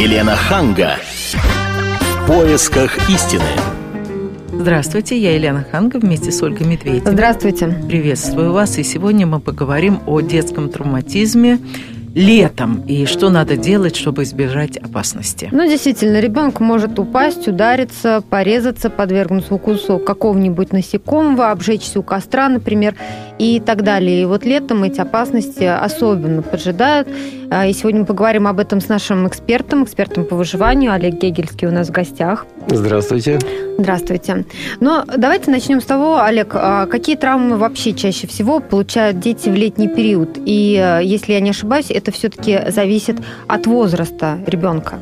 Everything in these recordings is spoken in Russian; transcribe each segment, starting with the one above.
Елена Ханга. В поисках истины. Здравствуйте, я Елена Ханга вместе с Ольгой Медведевой. Здравствуйте. Приветствую вас, и сегодня мы поговорим о детском травматизме летом и что надо делать, чтобы избежать опасности. Ну, действительно, ребенок может упасть, удариться, порезаться, подвергнуться укусу какого-нибудь насекомого, обжечься у костра, например, и так далее. И вот летом эти опасности особенно поджидают. А, и сегодня мы поговорим об этом с нашим экспертом, экспертом по выживанию. Олег Гегельский у нас в гостях. Здравствуйте. Здравствуйте. Но давайте начнем с того, Олег, а какие травмы вообще чаще всего получают дети в летний период? И, э, если я не ошибаюсь, это все-таки зависит от возраста ребенка.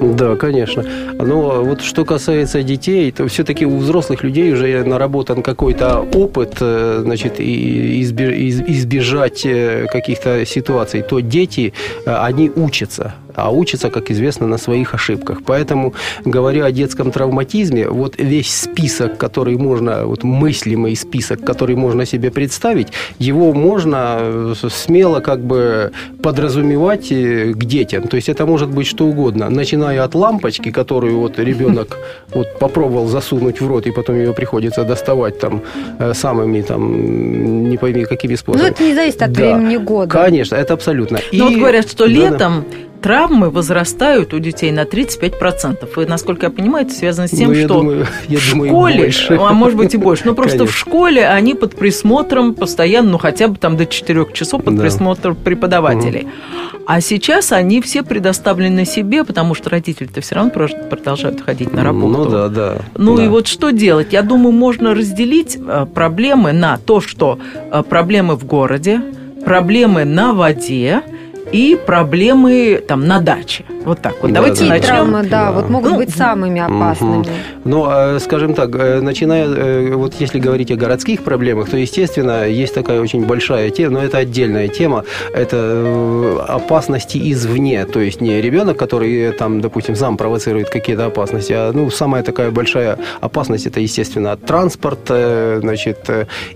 Да, конечно. Но вот что касается детей, то все-таки у взрослых людей уже наработан какой-то опыт, э, значит, избежать э, каких-то ситуаций. То дети, они учатся а учатся, как известно, на своих ошибках. Поэтому, говоря о детском травматизме, вот весь список, который можно, вот мыслимый список, который можно себе представить, его можно э, смело как бы подразумевать э, к детям. То есть это может быть что угодно, начиная от лампочки, которую вот ребенок вот попробовал засунуть в рот, и потом ее приходится доставать там э, самыми там не пойми какими способами. Но это не зависит от да, времени года. Конечно, это абсолютно. Но и... вот говорят, что летом да, травмы возрастают у детей на 35%. И, насколько я понимаю, это связано с тем, ну, что думаю, в школе, а может быть и больше, но просто Конечно. в школе они под присмотром постоянно, ну хотя бы там до 4 часов под да. присмотром преподавателей. Угу. А сейчас они все предоставлены себе, потому что родители-то все равно продолжают ходить на работу. Ну да, да. Ну да. и вот что делать? Я думаю, можно разделить э, проблемы на то, что э, проблемы в городе, проблемы на воде – и проблемы там на даче. Вот так вот. Да, Давайте да, начнем. Травмы, да, да, вот могут ну, быть самыми опасными. Угу. Ну, а, скажем так, э, начиная, э, вот если говорить о городских проблемах, то, естественно, есть такая очень большая тема, но это отдельная тема, это э, опасности извне, то есть не ребенок, который там, допустим, сам провоцирует какие-то опасности, а ну, самая такая большая опасность, это, естественно, транспорт, значит,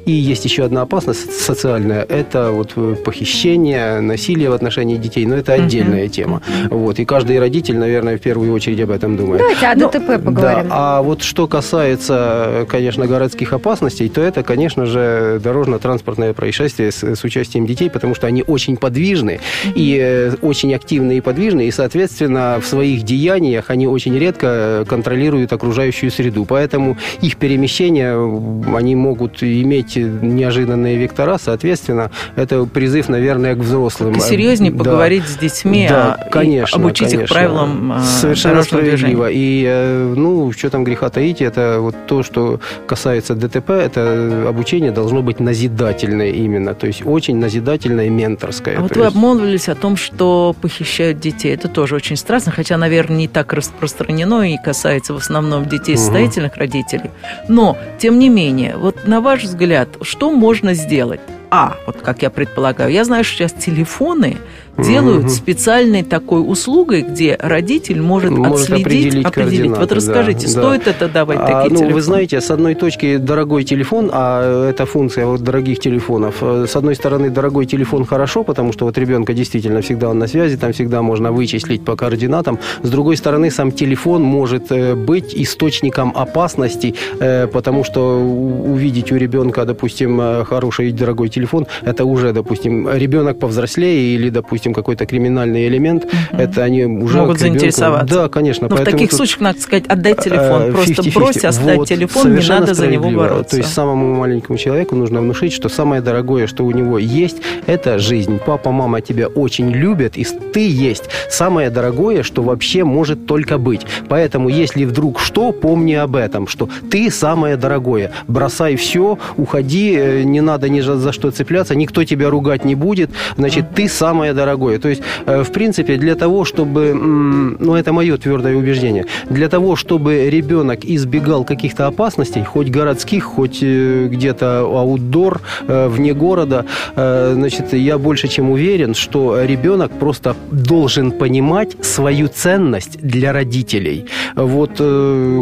и есть еще одна опасность социальная, это вот похищение, насилие в отношении детей, но это отдельная угу. тема. Вот, и каждый родитель, наверное, в первую очередь об этом думает. Давайте о ДТП Но, поговорим. Да, а вот что касается, конечно, городских опасностей, то это, конечно же, дорожно-транспортное происшествие с, с участием детей, потому что они очень подвижны и э, очень активны и подвижны, и, соответственно, в своих деяниях они очень редко контролируют окружающую среду. Поэтому их перемещения, они могут иметь неожиданные вектора, соответственно, это призыв, наверное, к взрослым. Серьезнее да. поговорить с детьми, да, конечно, обучить конечно. их правилам а, Совершенно справедливо. Движения. И, э, ну, что там греха таить, это вот то, что касается ДТП, это обучение должно быть назидательное именно, то есть очень назидательное и менторское. А вот вы есть... обмолвились о том, что похищают детей. Это тоже очень страшно, хотя, наверное, не так распространено и касается в основном детей угу. состоятельных родителей. Но, тем не менее, вот на ваш взгляд, что можно сделать? А, вот как я предполагаю, я знаю, что сейчас телефоны делают угу. специальной такой услугой, где родитель может, может отследить, определить. определить. Вот расскажите, да, стоит да. это давать а, такие ну, телефоны? Вы знаете, с одной точки дорогой телефон, а это функция вот дорогих телефонов. Э, с одной стороны, дорогой телефон хорошо, потому что вот ребенка действительно всегда он на связи, там всегда можно вычислить по координатам. С другой стороны, сам телефон может э, быть источником опасности, э, потому что увидеть у ребенка, допустим, хороший и дорогой телефон, это уже, допустим, ребенок повзрослее или, допустим, допустим, какой-то криминальный элемент, угу. это они уже... Могут заинтересоваться. Да, конечно. Но в таких тут... случаях надо сказать, отдай телефон. 50 э, Просто брось, оставь вот, телефон, не надо за него бороться. То есть самому маленькому человеку нужно внушить, что самое дорогое, что у него есть, это жизнь. Папа, мама тебя очень любят, и ты есть самое дорогое, что вообще может только быть. Поэтому, если вдруг что, помни об этом, что ты самое дорогое. Бросай все, уходи, э, не надо ни за что цепляться, никто тебя ругать не будет. Значит, ты самое дорогое дорогое. То есть, э, в принципе, для того, чтобы, ну, это мое твердое убеждение, для того, чтобы ребенок избегал каких-то опасностей, хоть городских, хоть э, где-то аутдор, э, вне города, значит, я больше чем уверен, что ребенок просто должен понимать свою ценность для родителей. Вот,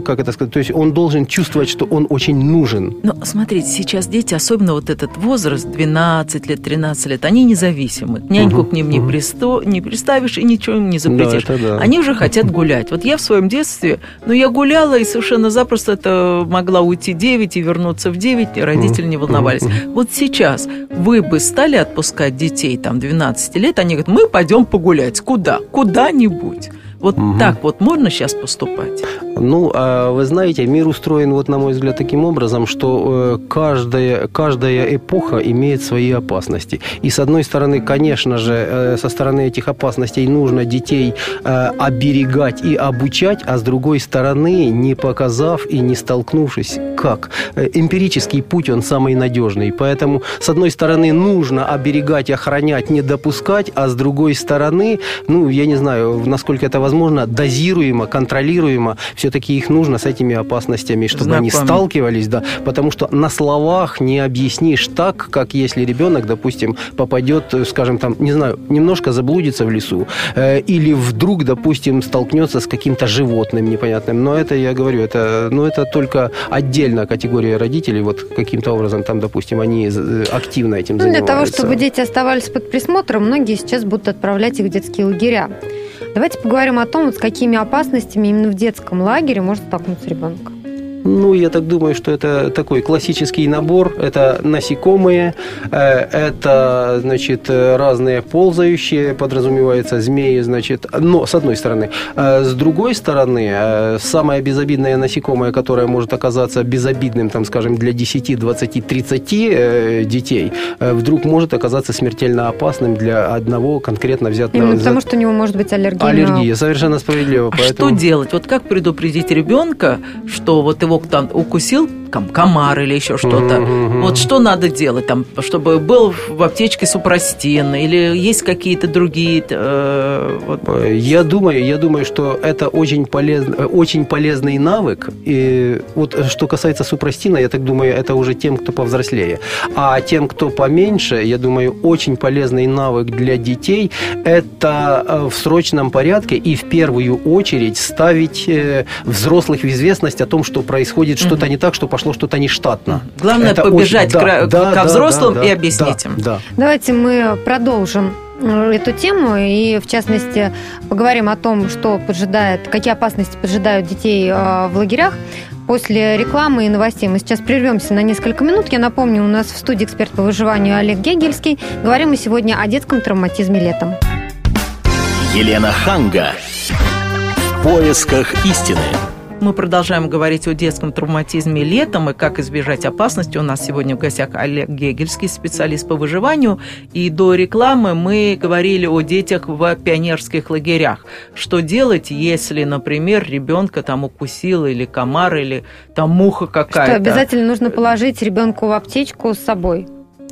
как это сказать, то есть он должен чувствовать, что он очень нужен. Но смотрите, сейчас дети, особенно вот этот возраст, 12 лет, 13 лет, они независимы. Няньку угу. к ним не не, присто, не приставишь и ничего им не запретишь. Да, да. Они уже хотят гулять. Вот я в своем детстве, ну, я гуляла и совершенно запросто это могла уйти 9 и вернуться в 9, и родители не волновались. Вот сейчас вы бы стали отпускать детей там 12 лет, они говорят, мы пойдем погулять. Куда? Куда-нибудь. Вот угу. так вот можно сейчас поступать? Ну, а вы знаете, мир устроен, вот, на мой взгляд, таким образом, что э, каждая, каждая эпоха имеет свои опасности. И, с одной стороны, конечно же, э, со стороны этих опасностей нужно детей э, оберегать и обучать, а с другой стороны, не показав и не столкнувшись, как? Эмпирический путь, он самый надежный. Поэтому, с одной стороны, нужно оберегать, охранять, не допускать, а с другой стороны, ну, я не знаю, насколько это возможно, дозируемо, контролируемо, все-таки их нужно с этими опасностями, чтобы Знакомый. они сталкивались, да, потому что на словах не объяснишь так, как если ребенок, допустим, попадет, скажем, там, не знаю, немножко заблудится в лесу, э, или вдруг, допустим, столкнется с каким-то животным непонятным. Но это, я говорю, это, ну, это только отдельная категория родителей, вот каким-то образом там, допустим, они э, активно этим ну, занимаются. Для того, чтобы дети оставались под присмотром, многие сейчас будут отправлять их в детские лагеря. Давайте поговорим о том, с какими опасностями именно в детском лагере может столкнуться ребенок. Ну, я так думаю, что это такой классический набор. Это насекомые, э, это, значит, разные ползающие, подразумевается, змеи, значит. Но, с одной стороны. Э, с другой стороны, э, самое безобидное насекомое, которое может оказаться безобидным, там, скажем, для 10, 20, 30 детей, вдруг может оказаться смертельно опасным для одного конкретно взятого. Именно потому, что у него может быть аллергия. Аллергия, совершенно справедливо. А поэтому... что делать? Вот как предупредить ребенка, что вот его там укусил там, комар или еще что-то. Mm-hmm. Вот что надо делать там, чтобы был в аптечке супрастин или есть какие-то другие... Э, вот. Я думаю, я думаю, что это очень, полез, очень полезный навык. И вот что касается супрастина, я так думаю, это уже тем, кто повзрослее. А тем, кто поменьше, я думаю, очень полезный навык для детей – это э, в срочном порядке и в первую очередь ставить э, взрослых в известность о том, что происходит что-то mm-hmm. не так, что пошло что-то нештатно. Главное это побежать очень... к, да, к, да, взрослым да, да, и объяснить да, им. Да. Давайте мы продолжим э, эту тему и, в частности, поговорим о том, что поджидает, какие опасности поджидают детей э, в лагерях. После рекламы и новостей мы сейчас прервемся на несколько минут. Я напомню, у нас в студии эксперт по выживанию Олег Гегельский. Говорим мы сегодня о детском травматизме летом. Елена Ханга. В поисках истины. Мы продолжаем говорить о детском травматизме летом и как избежать опасности. У нас сегодня в гостях Олег Гегельский, специалист по выживанию. И до рекламы мы говорили о детях в пионерских лагерях. Что делать, если, например, ребенка там укусил или комар, или там муха какая-то? Что обязательно нужно положить ребенку в аптечку с собой?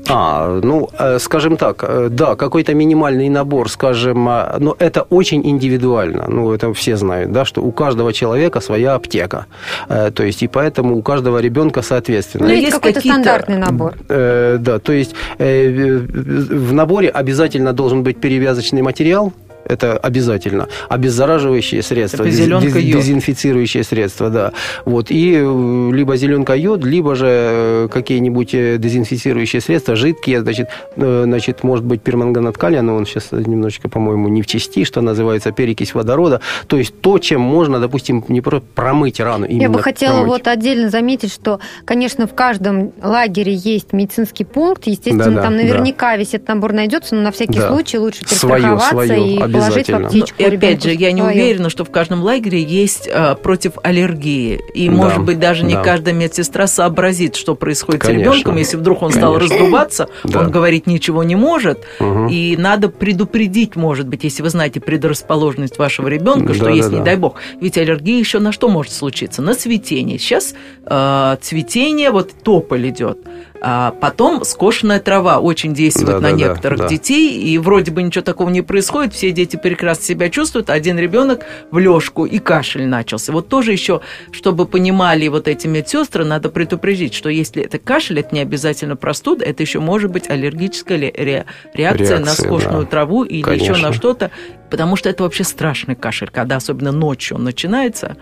А, ну, э, скажем так, э, да, какой-то минимальный набор, скажем, э, но это очень индивидуально. Ну, это все знают, да, что у каждого человека своя аптека. То есть, и поэтому у каждого ребенка соответственно. Ну, есть, есть какой-то стандартный набор. Да, то есть в наборе обязательно должен быть перевязочный материал, это обязательно. Обеззараживающие средства, это зеленка дез, дезинфицирующие средства, да. Вот. И э, либо зеленка йод, либо же э, какие-нибудь э, дезинфицирующие средства, жидкие, значит, значит может быть перманганат калия, но он сейчас немножечко, по-моему, не в части, что называется перекись водорода. То есть то, чем можно, допустим, не просто промыть рану. Я бы хотела промыть. вот отдельно заметить, что, конечно, в каждом лагере есть медицинский пункт, естественно, да, да, там наверняка да. весь этот набор найдется, но на всякий да. случай лучше перестраховаться свое, свое, и положить в аптечку. Ну, и опять же, я не уверена, что в каждом лагере есть а, против аллергии. И, да, может быть, даже не да. каждая медсестра сообразит, что происходит Конечно. с ребенком. Если вдруг он Конечно. стал раздуваться, да. он говорить ничего не может. Угу. И надо предупредить, может быть, если вы знаете предрасположенность вашего ребенка, что да, если, да, не дай бог, ведь аллергия еще на что может случиться? На цветение. Сейчас э, цветение, вот тополь идет. А потом скошенная трава очень действует да, на да, некоторых да, детей, и вроде бы ничего такого не происходит, все дети прекрасно себя чувствуют, один ребенок в лёжку и кашель начался. Вот тоже еще, чтобы понимали вот эти медсестры, надо предупредить, что если это кашель, это не обязательно простуда, это еще может быть аллергическая реакция, реакция на скошенную да. траву или Конечно. еще на что-то, потому что это вообще страшный кашель, когда особенно ночью он начинается,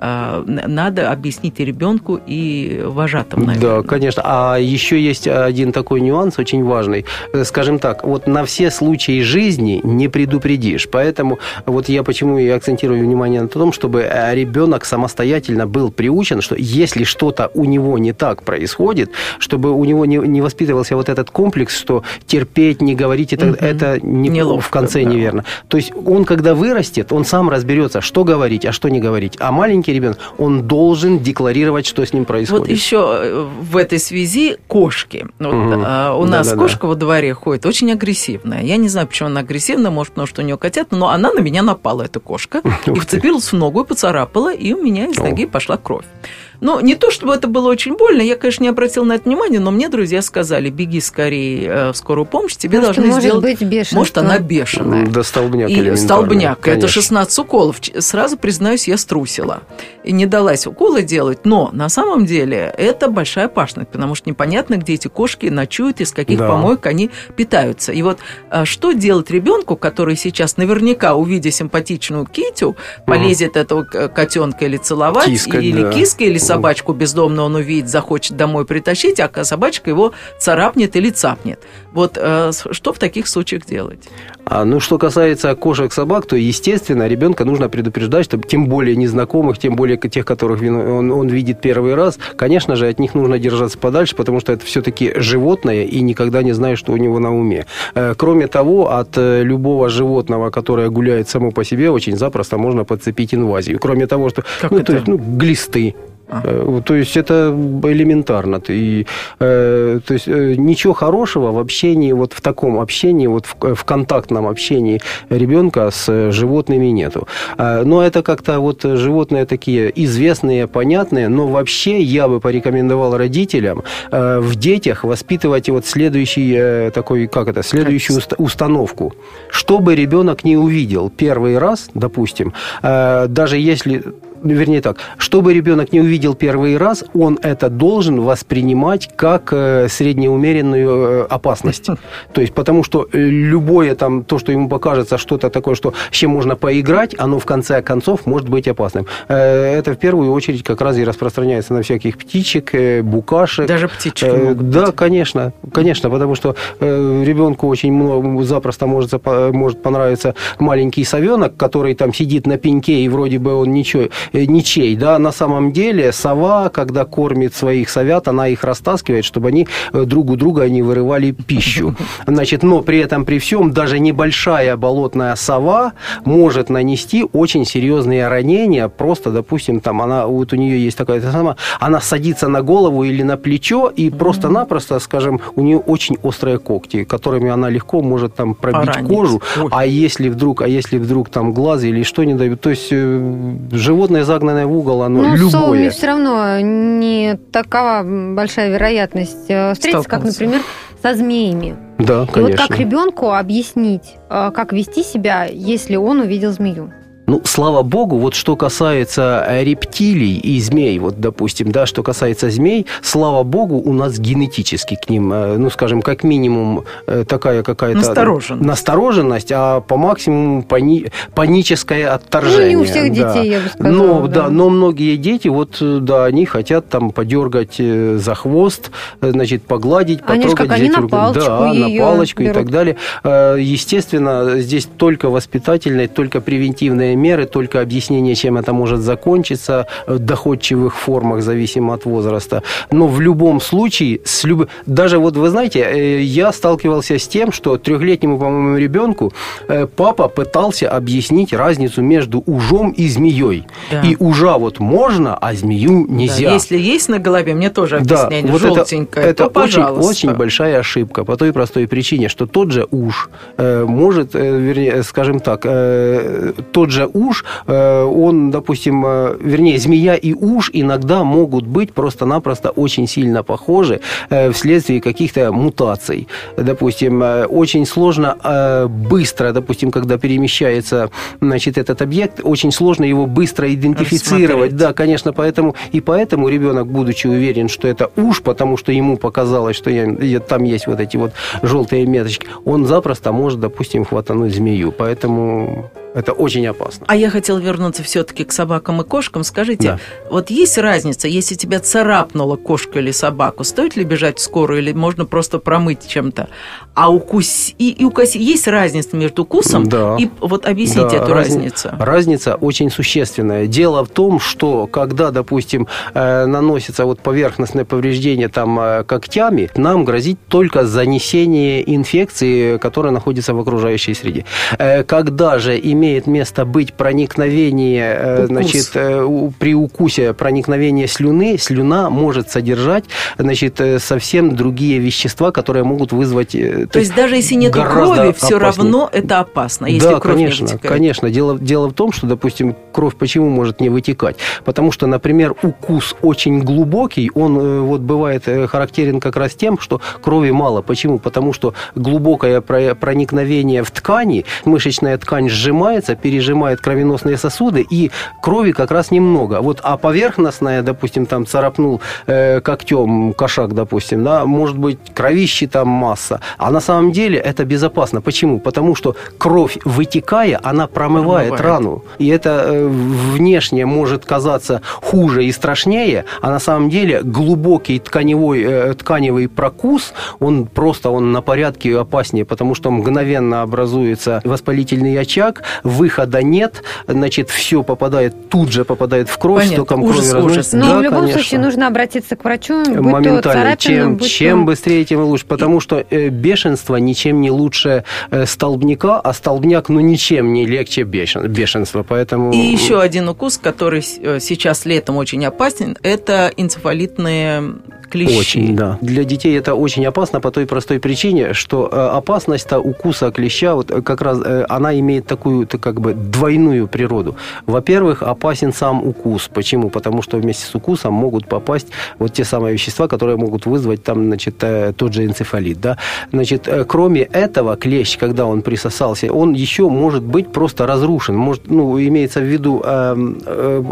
надо объяснить и ребенку, и вожатым, наверное. Да, конечно. А еще есть один такой нюанс очень важный. Э, скажем так, вот на все случаи жизни не предупредишь. Поэтому вот я почему и акцентирую внимание на том, чтобы э, ребенок самостоятельно был приучен, что если что-то у него не так происходит, чтобы у него не, не воспитывался вот этот комплекс, что терпеть, не говорить, это, угу. это не, Неловко, в конце да. неверно. То есть он, когда вырастет, он сам разберется, что говорить, а что не говорить. А маленький ребенок, он должен декларировать, что с ним происходит. Вот еще э, в этой связи кошки. Вот, угу. а, у нас да, да, кошка да. во дворе ходит очень агрессивная. Я не знаю, почему она агрессивная, может, потому что у нее котята, но она на меня напала, эта кошка, и вцепилась в ногу и поцарапала, и у меня из ноги пошла кровь. Ну, не то, чтобы это было очень больно, я, конечно, не обратил на это внимания, но мне друзья сказали, беги скорее э, в скорую помощь, тебе Потому должны может сделать... Быть бешенство. может, она бешеная. Да, столбняк И столбняк. Конечно. Это 16 уколов. Сразу, признаюсь, я струсила. И не далась уколы делать, но на самом деле это большая опасность, потому что непонятно, где эти кошки ночуют, из каких да. помоек они питаются. И вот а, что делать ребенку, который сейчас наверняка, увидя симпатичную китю, полезет угу. этого котенка или целовать, Киска, или да. киска, или собачку бездомную он увидит, захочет домой притащить, а собачка его царапнет или цапнет. Вот э, что в таких случаях делать? А, ну, что касается кошек, собак, то, естественно, ребенка нужно предупреждать, чтобы тем более незнакомых, тем более тех, которых он, он видит первый раз, конечно же, от них нужно держаться подальше, потому что это все-таки животное, и никогда не знаешь, что у него на уме. Э, кроме того, от э, любого животного, которое гуляет само по себе, очень запросто можно подцепить инвазию. Кроме того, что... Как ну, это? То есть, ну, глисты, Ага. То есть это элементарно. И, э, то есть э, ничего хорошего в общении, вот в таком общении, вот в, в контактном общении ребенка с животными нету. Э, но это как-то вот животные такие известные, понятные, но вообще я бы порекомендовал родителям э, в детях воспитывать вот следующий э, такой, как это, следующую уст, установку. Чтобы ребенок не увидел первый раз, допустим, э, даже если вернее так, чтобы ребенок не увидел первый раз, он это должен воспринимать как э, среднеумеренную э, опасность. То есть, потому что э, любое там, то, что ему покажется что-то такое, что с чем можно поиграть, оно в конце концов может быть опасным. Это в первую очередь как раз и распространяется на всяких птичек, букашек. Даже птички могут Да, быть. конечно, конечно, потому что ребенку очень много, запросто может, может понравиться маленький совенок, который там сидит на пеньке, и вроде бы он ничего ничей. Да? На самом деле сова, когда кормит своих совят, она их растаскивает, чтобы они э, друг у друга не вырывали пищу. Значит, но при этом, при всем, даже небольшая болотная сова может нанести очень серьезные ранения. Просто, допустим, там она, вот у нее есть такая сама, она садится на голову или на плечо, и просто-напросто, скажем, у нее очень острые когти, которыми она легко может там пробить Поранить. кожу. Ой. А если вдруг, а если вдруг там глаз или что-нибудь, то есть э, животное животное, загнанное в угол, оно ну, любое. с все равно не такова большая вероятность э, встретиться, как, например, со змеями. Да, конечно. И вот как ребенку объяснить, э, как вести себя, если он увидел змею? Ну, слава богу, вот что касается э, рептилий и змей, вот, допустим, да, что касается змей, слава богу, у нас генетически к ним, э, ну, скажем, как минимум э, такая какая-то... Настороженность. Настороженность, а по максимуму пани... паническое отторжение. Ну, не у всех детей, да. я бы сказала. Но, да. да, но многие дети, вот, да, они хотят там подергать за хвост, значит, погладить, потрогать. Они как, они на палочку Да, на палочку берут. и так далее. Естественно, здесь только воспитательная, только превентивная меры, только объяснение, чем это может закончиться в доходчивых формах, зависимо от возраста. Но в любом случае, с люб... даже вот вы знаете, э, я сталкивался с тем, что трехлетнему, по-моему, ребенку э, папа пытался объяснить разницу между ужом и змеей. Да. И ужа вот можно, а змею нельзя. Да, если есть на голове, мне тоже объяснение да, вот желтенькое, это, это очень, очень большая ошибка по той простой причине, что тот же уж э, может, э, вернее, скажем так, э, тот же уж, э, он, допустим, э, вернее, змея и уж иногда могут быть просто-напросто очень сильно похожи э, вследствие каких-то мутаций. Допустим, очень сложно быстро, допустим, когда перемещается значит, этот объект, очень сложно его быстро идентифицировать. Да, конечно, поэтому и поэтому ребенок, будучи уверен, что это уж, потому что ему показалось, что я, там есть вот эти вот желтые меточки, он запросто может, допустим, хватануть змею. Поэтому Это очень опасно. А я хотел вернуться все-таки к собакам и кошкам. Скажите, Да. вот есть разница, если тебя царапнула кошка или собаку, стоит ли бежать в скорую или можно просто промыть чем-то? А укус... и, и укуси... есть разница между укусом Да. и вот объясните Да, эту разни- разницу. Разница очень существенная. Дело в том, что когда, допустим, э, наносится вот поверхностное повреждение там э, когтями, нам грозит только занесение инфекции, которая находится в окружающей среде. Э, Когда же имеет место быть проникновение, э, значит, э, при укусе проникновение слюны, слюна может содержать, значит, э, совсем другие вещества, которые могут вызвать... э, То есть даже если нет крови, все опаснее. равно это опасно, если да, кровь конечно, не вытекает. конечно. Дело, дело в том, что, допустим, кровь почему может не вытекать? Потому что, например, укус очень глубокий, он вот бывает характерен как раз тем, что крови мало. Почему? Потому что глубокое про- проникновение в ткани, мышечная ткань сжимается, пережимает кровеносные сосуды, и крови как раз немного. Вот, а поверхностная, допустим, там царапнул э, когтем кошак, допустим, да, может быть, кровищи там масса. А на самом деле это безопасно. Почему? Потому что кровь, вытекая, она промывает, Промывает. рану. И это э, внешне может казаться хуже и страшнее, а на самом деле глубокий тканевой, э, тканевый прокус, он просто он на порядке опаснее, потому что мгновенно образуется воспалительный очаг, выхода нет, значит, все попадает, тут же попадает в кровь, Понятно. стоком Ужас, крови ужас. Но Да, в любом конечно. случае нужно обратиться к врачу, будь то Моментально. царапина, чем, будь чем то... быстрее, тем лучше. Потому что э, бешенство ничем не лучше э, столбняка, а столбняк, ну, ничем не легче бешен, бешенства. Поэтому... И еще один укус, который э, сейчас летом очень опасен, это энцефалитные клещи. Очень, да. Для детей это очень опасно по той простой причине, что опасность-то укуса клеща, вот как раз она имеет такую, так как бы, двойную природу. Во-первых, опасен сам укус. Почему? Потому что вместе с укусом могут попасть вот те самые вещества, которые могут вызвать там, значит, э, тот же энцефалит, да. Значит, э, кроме этого, клещ, когда он присосался, он еще может быть просто разрушен. Может, ну, имеется в виду... эм, э,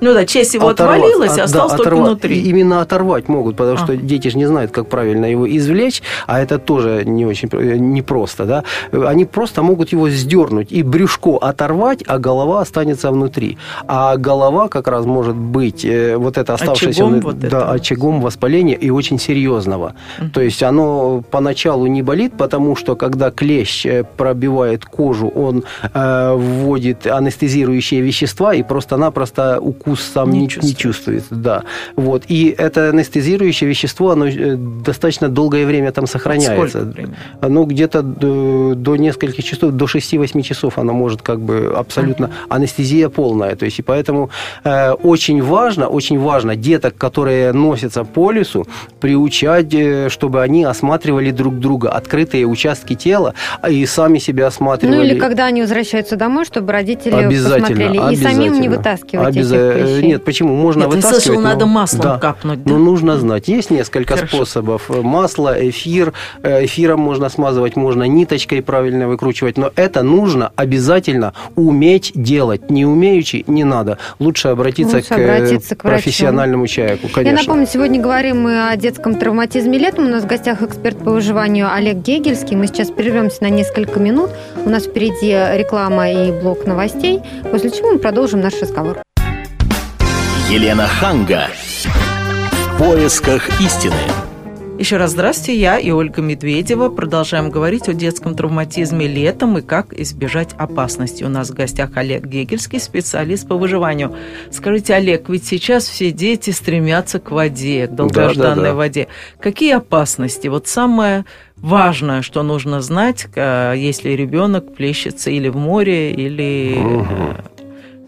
Ну да, часть его оторвать- отвалилась, от- а осталось да, только оторвать. внутри. И Именно оторвать могут, потому что Ага. дети же не знают, как правильно его извлечь, а это тоже не очень э, непросто, да. Они просто могут его сдернуть и брюшко оторвать, а голова останется внутри. А голова как раз может быть э, вот это оставшееся Очагом вот да, этого. очагом воспаления и очень серьезного. То есть оно поначалу не болит, потому что когда клещ э, пробивает кожу, он э, вводит анестезирующие вещества и просто-напросто укус сам Не не, не чувствуется. чувствуется. Да. Вот. И это анестезирующее вещество, оно э, достаточно долгое время там сохраняется. Сколько времени? Ну, где-то до, до нескольких часов, до 6-8 часов оно может как бы абсолютно анестезия полная. То есть, и поэтому э, очень важно, очень важно деток, которые носятся по лесу, приучать, э, чтобы они осматривали друг друга, открытые участки тела, а и сами себя Ну осматривали. или когда они возвращаются домой, чтобы родители Обязательно, посмотрели. И самим не обязательно. вытаскивать Обяза- этих клещей. Нет, почему? Можно Нет, вытаскивать. слышала, но- надо маслом Да. капнуть, да? Ну, нужно знать. Есть несколько Хорошо. способов. Масло, эфир. Э, Эфиром можно смазывать, можно ниточкой правильно выкручивать. Но это нужно обязательно уметь делать. Не умеючи не надо. Лучше обратиться, Лучше к, э, обратиться к врачу. профессиональному человеку, Я конечно. напомню, сегодня говорим мы о детском травматизме летом. У нас в гостях эксперт по выживанию Олег Гегельский. Мы сейчас прервемся на несколько минут. У нас впереди реклама и блок новостей, после чего мы продолжим наш разговор. Елена Ханга. В поисках истины. Еще раз здравствуйте, я и Ольга Медведева. Продолжаем говорить о детском травматизме летом и как избежать опасности. У нас в гостях Олег Гегельский, специалист по выживанию. Скажите, Олег, ведь сейчас все дети стремятся к воде, к долгожданной Да, да, да. воде. Какие опасности? Вот самое важное, что нужно знать, э, если ребенок плещется или в море, или Мгм.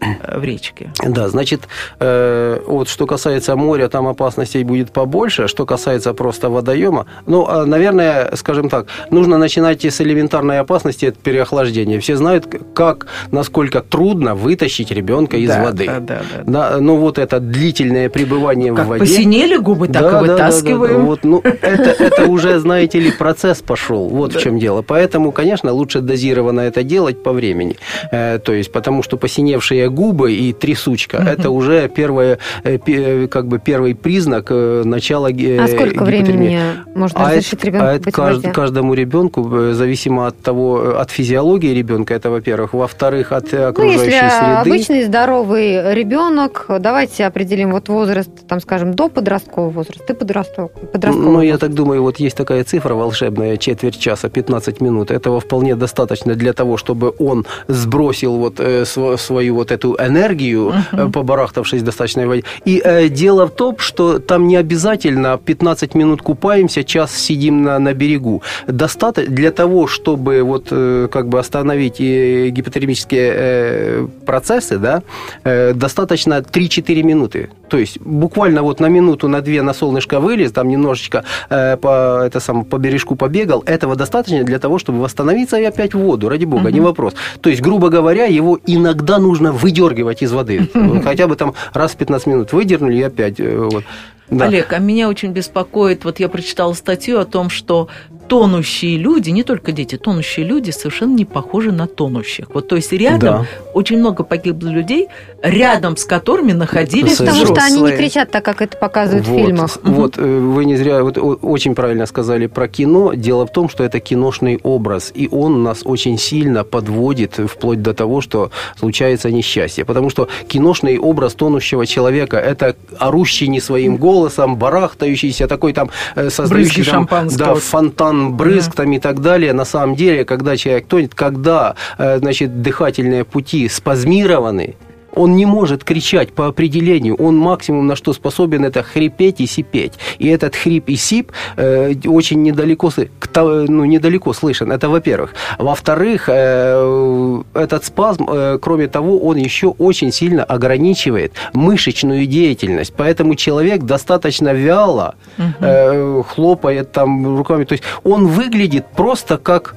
Э, в речке. Да, значит, э, вот что касается моря, там опасностей будет побольше. Что касается просто водоема, ну, а, наверное, скажем так, нужно начинать с элементарной опасности от переохлаждения. Все знают, как, насколько трудно вытащить ребенка из Да, воды. Да, да, да. Да, ну вот это длительное пребывание Как в воде. посинели губы, так Да, и да, да, да, вытаскиваем. Вот, ну, это, это уже, знаете ли, процесс пошел. Вот в чем дело. Поэтому, конечно, лучше дозированно это делать по времени. Э, то есть, потому что посиневшие пухлые губы и трясучка. Это уже первое, как бы первый признак начала А сколько времени можно а разрешить ребенку а это кажд, каждому ребенку, зависимо от того, от физиологии ребенка, это, во-первых. Во-вторых, от окружающей ну, если среды. обычный здоровый ребенок, давайте определим вот возраст, там, скажем, до подросткового возраста, и подросткового. подросткового ну, я так думаю, вот есть такая цифра волшебная, четверть часа, 15 минут. Этого вполне достаточно для того, чтобы он сбросил вот э, свою вот эту энергию, uh-huh. побарахтавшись достаточно в воде. И э, дело в том, что там не обязательно 15 минут купаемся, час сидим на, на берегу. Достаточно для того, чтобы вот э, как бы остановить и гипотермические э, процессы, да, э, достаточно 3-4 минуты. То есть буквально вот на минуту, на две на солнышко вылез, там немножечко э, по, это сам, по бережку побегал. Этого достаточно для того, чтобы восстановиться и опять в воду, ради бога, угу. не вопрос. То есть, грубо говоря, его иногда нужно выдергивать из воды. Хотя бы там раз в 15 минут выдернули и опять. Э, вот. Да. Олег, а меня очень беспокоит, вот я прочитала статью о том, что тонущие люди, не только дети, тонущие люди совершенно не похожи на тонущих. Вот, то есть рядом да. очень много погибло людей, рядом с которыми находились Потому взрослые. что они не кричат так, как это показывают вот, в фильмах. Вот, э, вы не зря вот, очень правильно сказали про кино. Дело в том, что это киношный образ, и он нас очень сильно подводит вплоть до того, что случается несчастье. Потому что киношный образ тонущего человека – это орущий не своим голосом, барахтающийся, такой там э, создающий там, да, фонтан брызг да. там и так далее. На самом деле, когда человек тонет, когда э, значит, дыхательные пути спазмированы, он не может кричать по определению. Он максимум на что способен это хрипеть и сипеть. И этот хрип и сип э, очень недалеко, ну, недалеко слышен. Это во-первых. Во-вторых, э, этот спазм, э, кроме того, он еще очень сильно ограничивает мышечную деятельность. Поэтому человек достаточно вяло э, хлопает там руками. То есть он выглядит просто как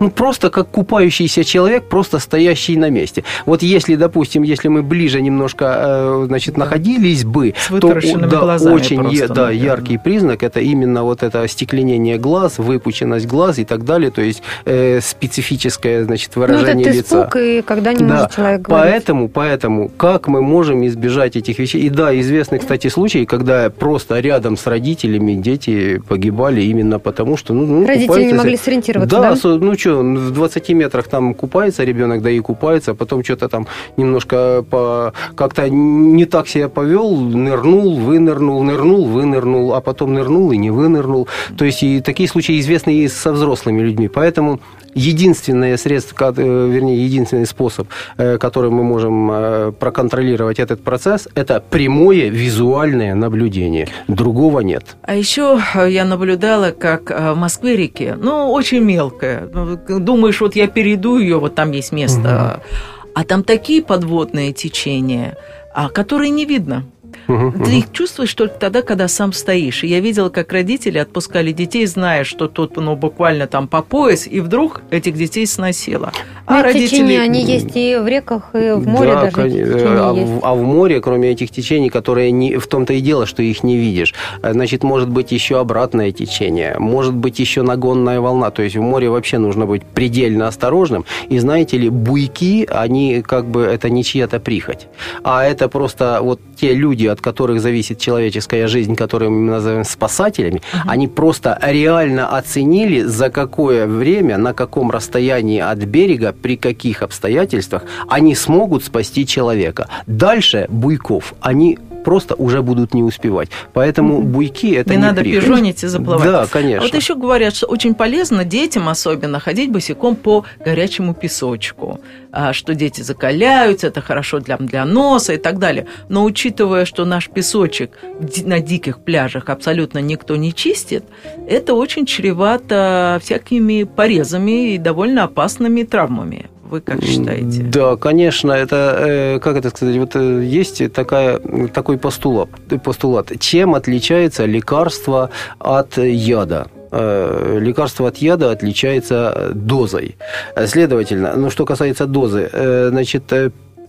ну, просто как купающийся человек, просто стоящий на месте. Вот если, допустим, если мы ближе немножко, э, значит, находились бы, то да, очень просто, да, яркий признак это именно вот это остекленение глаз, выпученность глаз и так далее, то есть э, специфическое, значит, выражение ну, это лица. Испуг, и когда не да. может человек говорить. Поэтому, поэтому, как мы можем избежать этих вещей? И да, известны, кстати, случаи, когда просто рядом с родителями дети погибали именно потому, что ну, ну родители не могли сориентироваться, да? Да, ну что, в 20 метрах там купается ребенок, да и купается, а потом что-то там немножко по, как-то не так себя повел, нырнул, вынырнул, нырнул, вынырнул, а потом нырнул и не вынырнул. То есть и такие случаи известны и со взрослыми людьми. Поэтому единственное средство, э, вернее, единственный способ, э, который мы можем э, проконтролировать этот процесс, это прямое визуальное наблюдение. Другого нет. А еще я наблюдала, как в Москве-реке, ну, очень мелкая. Думаешь, вот я перейду ее, вот там есть место. Угу. А там такие подводные течения, а которые не видно. Ты их чувствуешь только тогда, когда сам стоишь. И я видела, как родители отпускали детей, зная, что тут ну, буквально там по пояс, и вдруг этих детей сносило. А родители... течения, они есть и в реках, и в море да, даже конечно. А, в, а в море, кроме этих течений, которые не, в том-то и дело, что их не видишь, э, значит, может быть еще обратное течение, может быть еще нагонная волна. То есть в море вообще нужно быть предельно осторожным. И знаете ли, буйки, они как бы, это не чья-то прихоть, а это просто вот те люди, от которых зависит человеческая жизнь, которые мы называем спасателями, uh-huh. они просто реально оценили, за какое время, на каком расстоянии от берега, при каких обстоятельствах они смогут спасти человека. Дальше буйков они просто уже будут не успевать. Поэтому буйки это не, не надо прихоть. пижонить и заплывать. Да, конечно. Вот еще говорят, что очень полезно детям особенно ходить босиком по горячему песочку, а, что дети закаляются, это хорошо для, для носа и так далее. Но учитывая, что наш песочек на диких пляжах абсолютно никто не чистит, это очень чревато всякими порезами и довольно опасными травмами. Вы как считаете? Да, конечно, это, э, как это сказать, вот э, есть такая, такой постулат, постулат. Чем отличается лекарство от яда? Э, лекарство от яда отличается дозой. Следовательно, ну, что касается дозы, значит,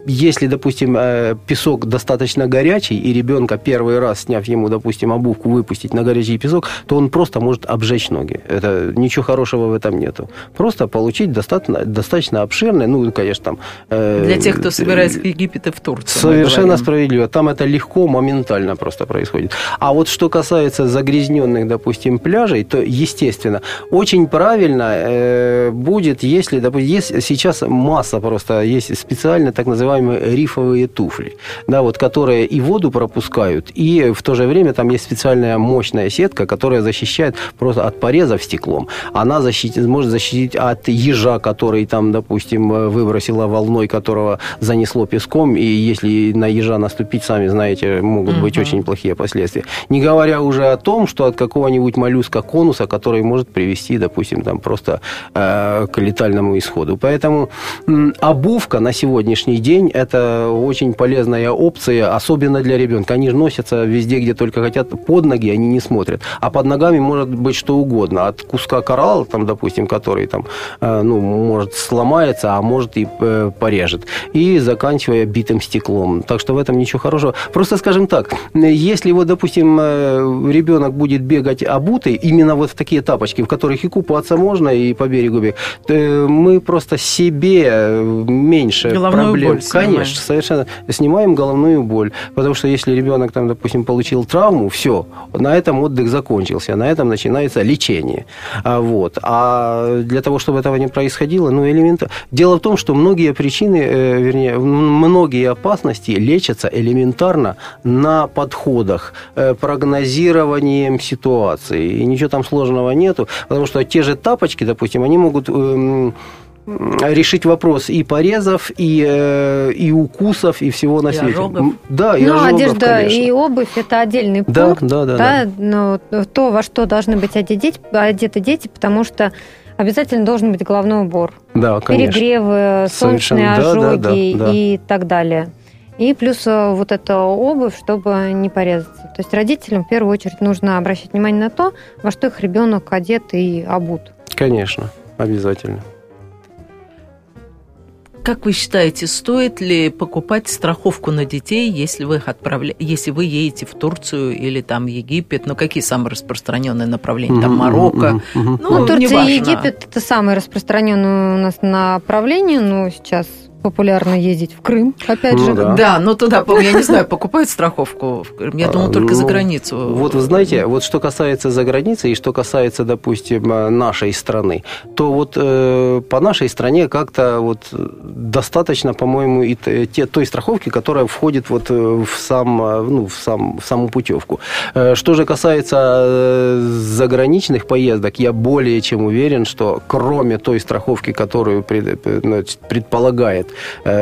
если, допустим, э, песок достаточно горячий, и ребенка первый раз, сняв ему, допустим, обувку, выпустить на горячий песок, то он просто может обжечь ноги. Это ничего хорошего в этом нету. Просто получить достаточно, достаточно обширное, ну, конечно, там... Э, Для тех, кто собирается в Египет и в Турцию. Совершенно справедливо. Там это легко, моментально просто происходит. А вот что касается загрязненных, допустим, пляжей, то, естественно, очень правильно э, будет, если, допустим, есть сейчас масса просто, есть специально так называемые рифовые туфли, да, вот, которые и воду пропускают, и в то же время там есть специальная мощная сетка, которая защищает просто от порезов стеклом. Она защитит, может защитить от ежа, который там, допустим, выбросила волной, которого занесло песком, и если на ежа наступить, сами знаете, могут быть угу. очень плохие последствия. Не говоря уже о том, что от какого-нибудь моллюска конуса, который может привести, допустим, там просто э, к летальному исходу. Поэтому э, обувка на сегодняшний день это очень полезная опция, особенно для ребенка. Они же носятся везде, где только хотят, под ноги они не смотрят. А под ногами может быть что угодно. От куска коралла, там, допустим, который там, э, ну, может сломается, а может и э, порежет. И заканчивая битым стеклом. Так что в этом ничего хорошего. Просто скажем так, если вот, допустим, э, ребенок будет бегать обутый, именно вот в такие тапочки, в которых и купаться можно, и по берегу бегать, мы просто себе меньше Головную проблем. Боль снимаем. Конечно, совершенно. Снимаем головную боль. Потому что если ребенок, там, допустим, получил травму, все, на этом отдых закончился, на этом начинается лечение. А, вот. а для того, чтобы этого не происходило, ну, элемента... Дело в том, что многие причины, э, вернее, многие опасности лечатся элементарно на подходах, э, прогнозированием ситуации. И ничего там сложного нету, потому что те же тапочки, допустим, они могут эм, решить вопрос и порезов, и, э, и укусов, и всего на и свете. Ожогов. Да, и Ну, ожогов, одежда конечно. и обувь – это отдельный да, пункт. Да, да, да. да. Но то, во что должны быть одеты, одеты дети, потому что обязательно должен быть головной убор. Да, конечно. Перегревы, солнечные Совершенно. ожоги да, да, да, да. и так далее. И плюс э, вот эта обувь, чтобы не порезаться. То есть родителям в первую очередь нужно обращать внимание на то, во что их ребенок одет и обут. Конечно, обязательно. Как вы считаете, стоит ли покупать страховку на детей, если вы их отправля... если вы едете в Турцию или там Египет? Ну, какие самые распространенные направления? Там Марокко? Ну, ну Турция и Египет – это самые распространенные у нас направления, но сейчас популярно ездить в Крым, опять ну, же. Да. да, но туда, я не знаю, покупают страховку в Крым? Я думал, только ну, за границу. Вот вы знаете, вот что касается за границы и что касается, допустим, э, нашей страны, то вот э, по нашей стране как-то вот достаточно, по-моему, и те, той страховки, которая входит вот э, в, сам, э, ну, в, сам, в саму путевку. Что же касается заграничных поездок, я более чем уверен, что кроме той страховки, которую предполагает Э,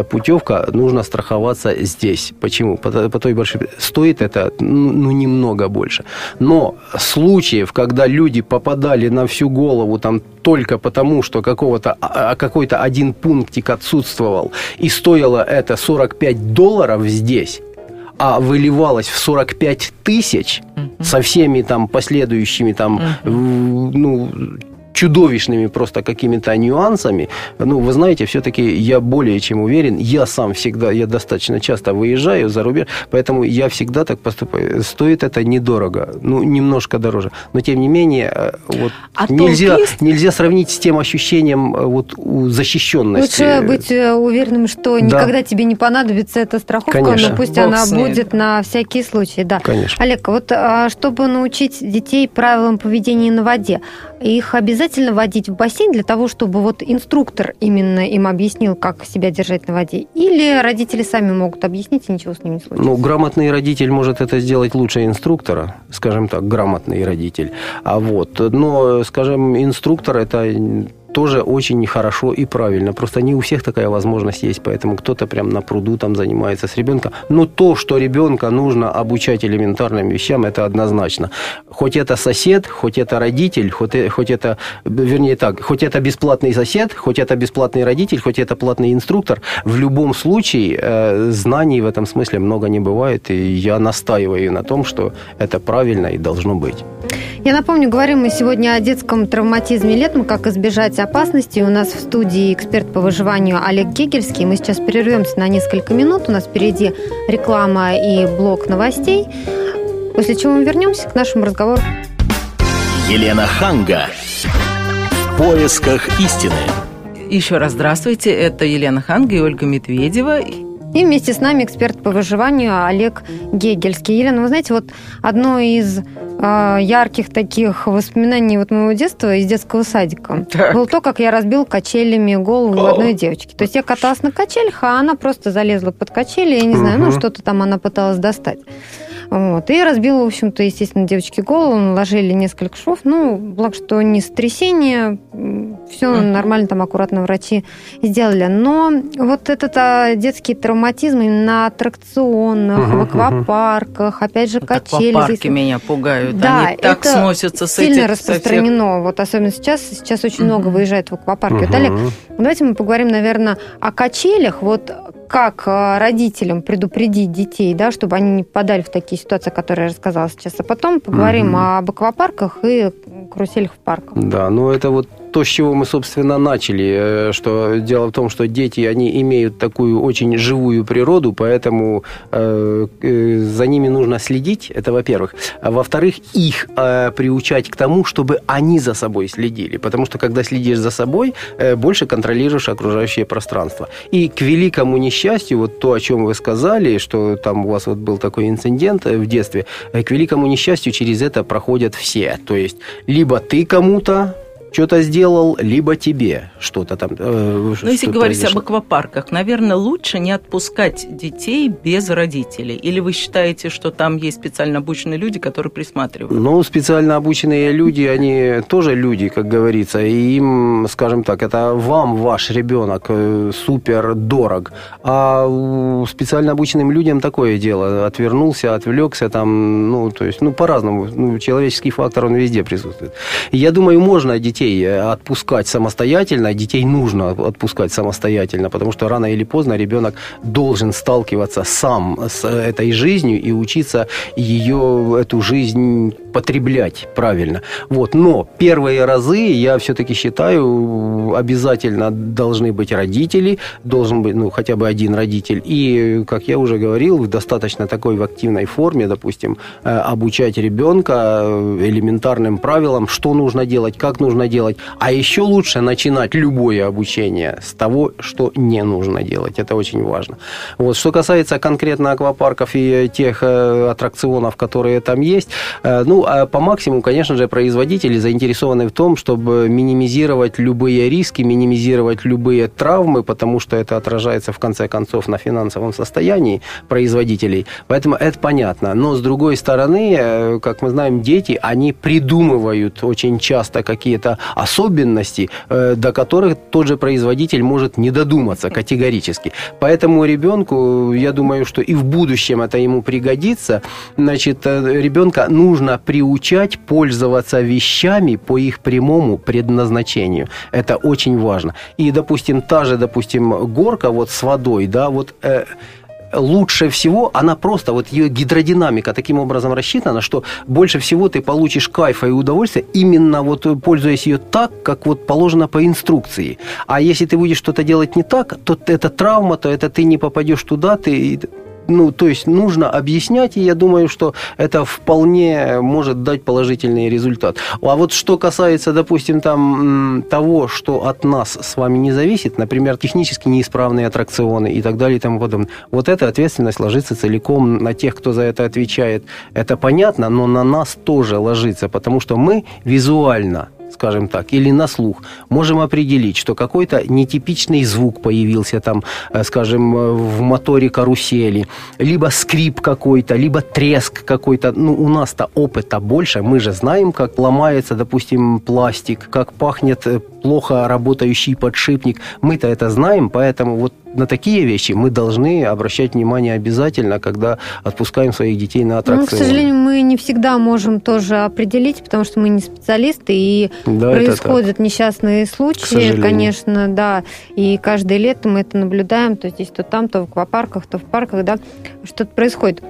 путевка, нужно страховаться здесь. Почему? По, по той большой... Стоит это, ну, немного больше. Но случаев, когда люди попадали на всю голову там только потому, что какого-то, а, а, какой-то один пунктик отсутствовал, и стоило это 45 долларов здесь, а выливалось в 45 тысяч mm-hmm. со всеми там последующими там, mm-hmm. ну, чудовищными просто какими-то нюансами, ну, вы знаете, все-таки я более чем уверен, я сам всегда, я достаточно часто выезжаю за рубеж, поэтому я всегда так поступаю. Стоит это недорого, ну, немножко дороже, но тем не менее, э, вот а нельзя, нельзя сравнить с тем ощущением э, вот защищенности. Лучше быть э, уверенным, что да. никогда тебе не понадобится эта страховка, Конечно. но пусть Бог она будет на всякий случай, да. Конечно. Олег, вот а, чтобы научить детей правилам поведения на воде, их обязательно водить в бассейн для того, чтобы вот инструктор именно им объяснил, как себя держать на воде? Или родители сами могут объяснить, и ничего с ними не случится? Ну, грамотный родитель может это сделать лучше инструктора, скажем так, грамотный родитель. А вот, но, скажем, инструктор это тоже очень хорошо и правильно. Просто не у всех такая возможность есть, поэтому кто-то прям на пруду там занимается с ребенком. Но то, что ребенка нужно обучать элементарным вещам, это однозначно. Хоть это сосед, хоть это родитель, хоть, э, хоть это, вернее так, хоть это бесплатный сосед, хоть это бесплатный родитель, хоть это платный инструктор, в любом случае э, знаний в этом смысле много не бывает, и я настаиваю на том, что это правильно и должно быть. Я напомню, говорим мы сегодня о детском травматизме летом, как избежать опасности. У нас в студии эксперт по выживанию Олег Гегельский. Мы сейчас прервемся на несколько минут. У нас впереди реклама и блок новостей. После чего мы вернемся к нашему разговору. Елена Ханга. В поисках истины. Еще раз здравствуйте. Это Елена Ханга и Ольга Медведева. И вместе с нами эксперт по выживанию Олег Гегельский. Елена, вы знаете, вот одно из э, ярких таких воспоминаний вот моего детства из детского садика Так. было то, как я разбил качелями голову О. одной девочки. То есть я каталась на качелях, а она просто залезла под качели, я не знаю, ну Мгм. что-то там она пыталась достать. Вот. И разбила, в общем-то, естественно, девочке голову, наложили несколько швов. Ну, благо, что не сотрясение, все Мгм. нормально, там аккуратно врачи сделали. Но вот этот а, детский травматизм именно на аттракционах, Мгм, в аквапарках, опять же, Вот качели. аквапарки здесь- меня пугают. Да, Они так сносятся с Сильно этих... всех- распространено, вот особенно сейчас, сейчас очень Мгм. много выезжает в аквапарке. Вот, Мгм. Олег, давайте мы поговорим, наверное, о качелях, вот как а, родителям предупредить детей, да, чтобы они не попадали в такие ситуации, которые я рассказала сейчас, а потом поговорим Мгм. об аквапарках и каруселях в парках. Да, ну это вот то, с чего мы, собственно, начали, э, что дело в том, что дети, они имеют такую очень живую природу, поэтому э, э, за ними нужно следить, это во-первых. А во-вторых, их приучать к тому, чтобы они за собой следили, потому что когда следишь за собой, больше контролируешь окружающее пространство. И к великому несчастью, вот то, о чем вы сказали, что там у вас вот был такой инцидент в детстве, к великому несчастью через это проходят все. То есть либо ты кому-то что-то сделал, либо тебе что-то там. э, Ну, если говорить об произошло. аквапарках, наверное, лучше не отпускать детей без родителей. Или вы считаете, что там есть специально обученные люди, которые присматривают? Ну, специально обученные люди, они тоже люди, как говорится, и им, скажем так, это вам ваш ребенок э, супер дорог, а специально обученным людям такое дело, отвернулся, отвлекся, там, ну, то есть, ну, по-разному, ну, человеческий фактор, он везде присутствует. Я думаю, можно детей э, отпускать самостоятельно, детей нужно отпускать самостоятельно, потому что рано или поздно ребенок должен сталкиваться сам с этой жизнью и учиться ее, эту жизнь потреблять правильно. Вот. Но первые разы, я все-таки считаю, обязательно должны быть родители, должен быть ну, хотя бы один родитель. И, как я уже говорил, в достаточно такой в активной форме, допустим, э, обучать ребенка э, элементарным правилам, что нужно делать, как нужно делать. А еще лучше начинать любое обучение с того, что не нужно делать. Это очень важно. Вот. Что касается конкретно аквапарков и тех э, аттракционов, которые там есть, э, ну, а по максимуму, конечно же, производители заинтересованы в том, чтобы минимизировать любые риски, минимизировать любые травмы, потому что это отражается, в конце концов, на финансовом состоянии производителей. Поэтому это понятно. Но, с другой стороны, э, как мы знаем, дети, они придумывают очень часто какие-то особенности, э, до которых тот же производитель может не додуматься категорически. Поэтому ребенку, я думаю, что и в будущем это ему пригодится. Значит, э, ребенка нужно приучать пользоваться вещами по их прямому предназначению. Это очень важно. И, допустим, та же, допустим, горка вот с водой, да, вот э, лучше всего она просто, вот ее гидродинамика таким образом рассчитана, что больше всего ты получишь кайфа и удовольствия именно вот э, пользуясь ее так, как вот положено по инструкции. А если ты будешь что-то делать не так, то это травма, то это ты не попадешь туда, ты ну, то есть нужно объяснять, и я думаю, что это вполне может дать положительный результат. А вот что касается, допустим, там того, что от нас с вами не зависит, например, технически неисправные аттракционы и так далее и тому подобное, вот эта ответственность ложится целиком на тех, кто за это отвечает. Это понятно, но на нас тоже ложится, потому что мы визуально скажем так, или на слух, можем определить, что какой-то нетипичный звук появился там, э, скажем, э, в моторе карусели, либо скрип какой-то, либо треск какой-то. Ну, у нас-то опыта больше, мы же знаем, как ломается, допустим, пластик, как пахнет э, плохо работающий подшипник. Мы-то это знаем, поэтому вот на такие вещи мы должны обращать внимание обязательно, когда отпускаем своих детей на Ну, аттракционы. к сожалению, мы не всегда можем тоже определить, потому что мы не специалисты, и Да, происходят несчастные случаи, конечно, да. И каждое лето мы это наблюдаем, то здесь, то там, то в аквапарках, то в парках, да, что-то происходит.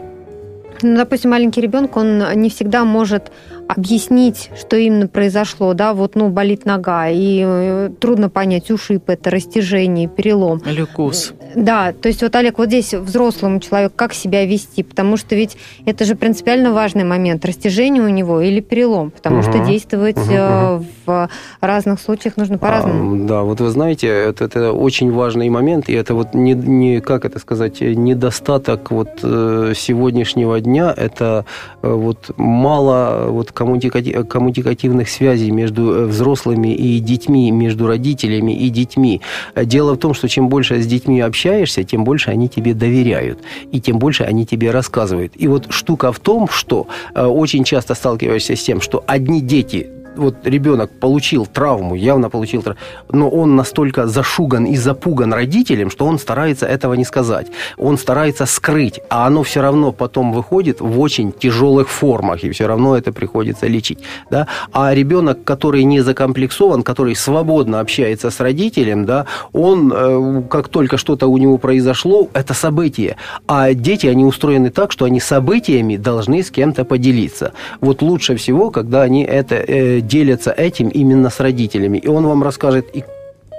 Ну, допустим, маленький ребенок, он не всегда может объяснить, что именно произошло, да, вот, ну, болит нога, и э, трудно понять, ушиб это, растяжение, перелом. Люкус. Да, то есть вот, Олег, вот здесь взрослому человеку как себя вести, потому что ведь это же принципиально важный момент, растяжение у него или перелом, потому Мгм. что действовать Мгм, э, в разных случаях нужно по-разному. А, да, вот вы знаете, это, это очень важный момент, и это вот не, не как это сказать, недостаток вот э, сегодняшнего дня, это э, вот мало вот коммуникати- коммуникативных связей между э, взрослыми и детьми, между родителями и детьми. Дело в том, что чем больше с детьми общаешься, тем больше они тебе доверяют, и тем больше они тебе рассказывают. И вот штука в том, что э, очень часто сталкиваешься с тем, что одни дети вот ребенок получил травму, явно получил травму, но он настолько зашуган и запуган родителем, что он старается этого не сказать. Он старается скрыть, а оно все равно потом выходит в очень тяжелых формах, и все равно это приходится лечить. Да? А ребенок, который не закомплексован, который свободно общается с родителем, да, он, э, как только что-то у него произошло, это событие. А дети, они устроены так, что они событиями должны с кем-то поделиться. Вот лучше всего, когда они это э, делятся этим именно с родителями. И он вам расскажет и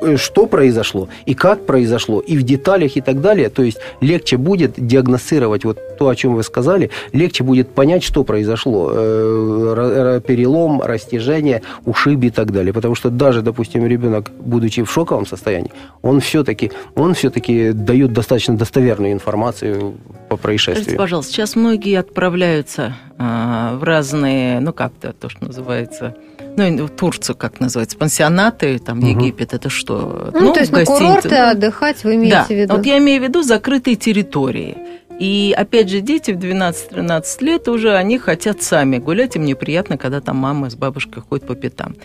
э, что произошло, и как произошло, и в деталях, и так далее. То есть легче будет диагностировать вот то, о чем вы сказали, легче будет понять, что произошло. Э, Перелом, растяжение, ушиб и так далее. Потому что даже, допустим, ребенок, будучи в шоковом состоянии, он все-таки он все-таки дает достаточно достоверную информацию по Скажите, происшествию. пожалуйста, сейчас многие отправляются а, в разные, ну как-то то, что называется, ну, Турцию, как называется, пансионаты, там. Египет, это что? Ну, то есть на курорты ну, отдыхать вы имеете да, в виду? вот я имею в виду закрытые территории. И опять же, дети в 12-13 лет уже, они хотят сами гулять, им неприятно, когда там мама с бабушкой ходят по пятам.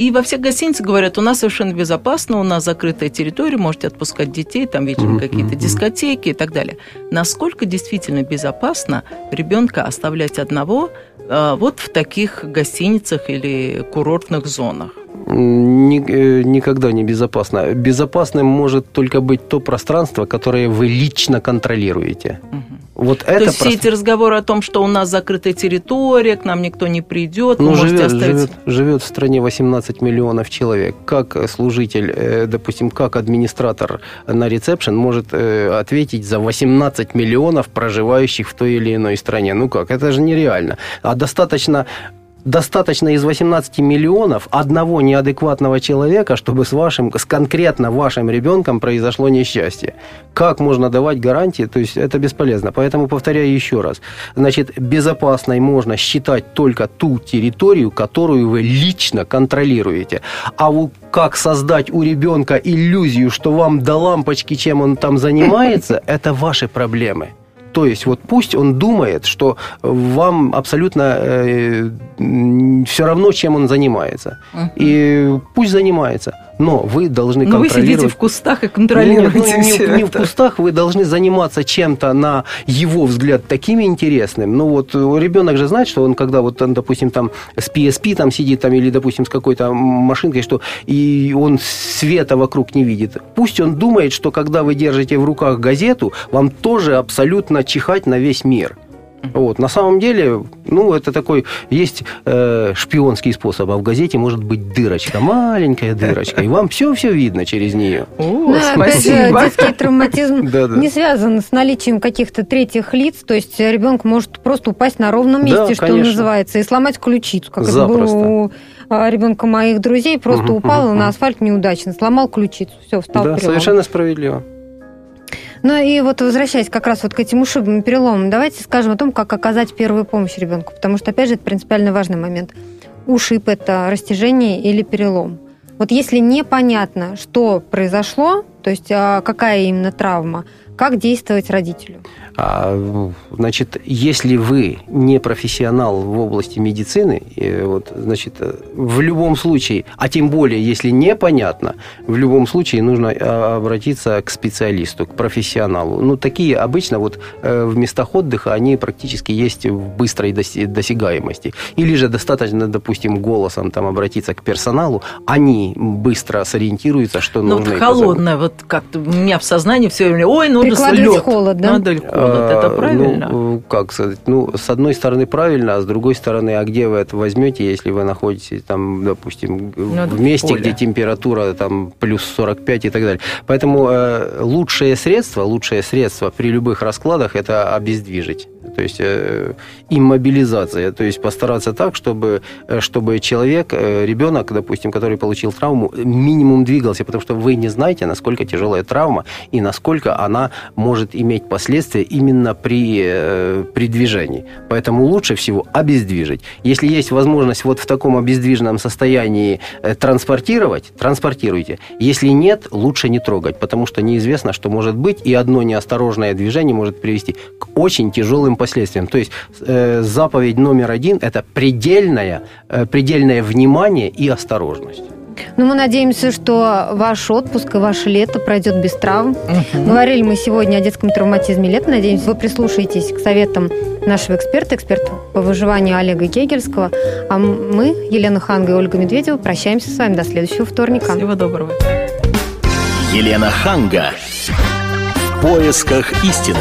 И во всех гостиницах говорят, у нас совершенно безопасно, у нас закрытая территория, можете отпускать детей, там вечером какие-то дискотеки и так далее. Насколько действительно безопасно ребенка оставлять одного вот в таких гостиницах или курортных зонах? Э, никогда не безопасно. Безопасным может только быть то пространство, которое вы лично контролируете. Мгм. Вот То это есть все эти разговоры о том, что у нас закрытая территория, к нам никто не придет, Ну, можете живет, оставить... живет, живет в стране 18 миллионов человек. Как э, служитель, э, допустим, как администратор на ресепшн может э, ответить за 18 миллионов проживающих в той или иной стране? Ну как, это же нереально. А достаточно Достаточно из 18 миллионов одного неадекватного человека, чтобы с вашим, с конкретно вашим ребенком произошло несчастье. Как можно давать гарантии? То есть это бесполезно. Поэтому повторяю еще раз. Значит, безопасной можно считать только ту территорию, которую вы лично контролируете. А вот как создать у ребенка иллюзию, что вам до лампочки, чем он там занимается, это ваши проблемы. То есть вот пусть он думает, что вам абсолютно все равно, чем он занимается. Мгм. И пусть занимается. Но вы должны Ну, вы сидите контролировать... в кустах и Нет, контролируете ну, не, все не в кустах, вы должны заниматься чем-то, на его взгляд, таким интересным. Ну вот э, ребенок же знает, что он, когда вот, он, допустим, там с PSP там сидит, там, или, допустим, с какой-то машинкой, что и он света вокруг не видит. Пусть он думает, что когда вы держите в руках газету, вам тоже абсолютно чихать на весь мир. Вот. На самом деле, ну, это такой, есть э, шпионский способ, а в газете может быть дырочка, маленькая дырочка, и вам все-все видно через нее. О, опять же, спасибо. детский травматизм Да-да. не связан с наличием каких-то третьих лиц, то есть ребенок может просто упасть на ровном Да, месте, что конечно. называется, и сломать ключицу, как это Запросто. было у а, ребенка моих друзей, просто Мгм, упал мгм, на асфальт неудачно, сломал ключицу, все, встал да, перелом. совершенно справедливо. Ну и вот возвращаясь как раз вот к этим ушибам и переломам, давайте скажем о том, как оказать первую помощь ребенку, потому что, опять же, это принципиально важный момент. Ушиб – это растяжение или перелом. Вот если непонятно, что произошло, то есть а, какая именно травма, как действовать родителю? А, значит, если вы не профессионал в области медицины, и вот, значит, в любом случае, а тем более, если непонятно, в любом случае нужно а, обратиться к специалисту, к профессионалу. Ну, такие обычно вот э, в местах отдыха, они практически есть в быстрой досягаемости. Или же достаточно, допустим, голосом там обратиться к персоналу, они быстро сориентируются, что Ну, нужно. вот и позовут. холодное, вот как-то у меня в сознании все время, ой, ну перекладывать лед. холод, да? Надо ли холод, это А, правильно? Ну, как сказать, ну, с одной стороны правильно, а с другой стороны, а где вы это возьмете, если вы находитесь там, допустим, Ну, в в месте, поле. где температура там плюс 45 и так далее. Поэтому э, лучшее средство, лучшее средство при любых раскладах это обездвижить. То есть э, иммобилизация, то есть постараться так, чтобы, э, чтобы человек, э, ребенок, допустим, который получил травму, минимум двигался, потому что вы не знаете, насколько тяжелая травма и насколько она может иметь последствия именно при, э, при движении. Поэтому лучше всего обездвижить. Если есть возможность вот в таком обездвиженном состоянии транспортировать, транспортируйте. Если нет, лучше не трогать, потому что неизвестно, что может быть, и одно неосторожное движение может привести к очень тяжелым последствиям. То есть заповедь номер один – это предельное, э, предельное внимание и осторожность. Ну, мы надеемся, что ваш отпуск и ваше лето пройдет без травм. Говорили мы сегодня о детском травматизме лета. Надеемся, вы прислушаетесь к советам нашего эксперта, эксперта по выживанию Олега Гегельского. А мы, Елена Ханга и Ольга Медведева, прощаемся с вами до следующего вторника. Всего доброго. Елена Ханга. В поисках истины.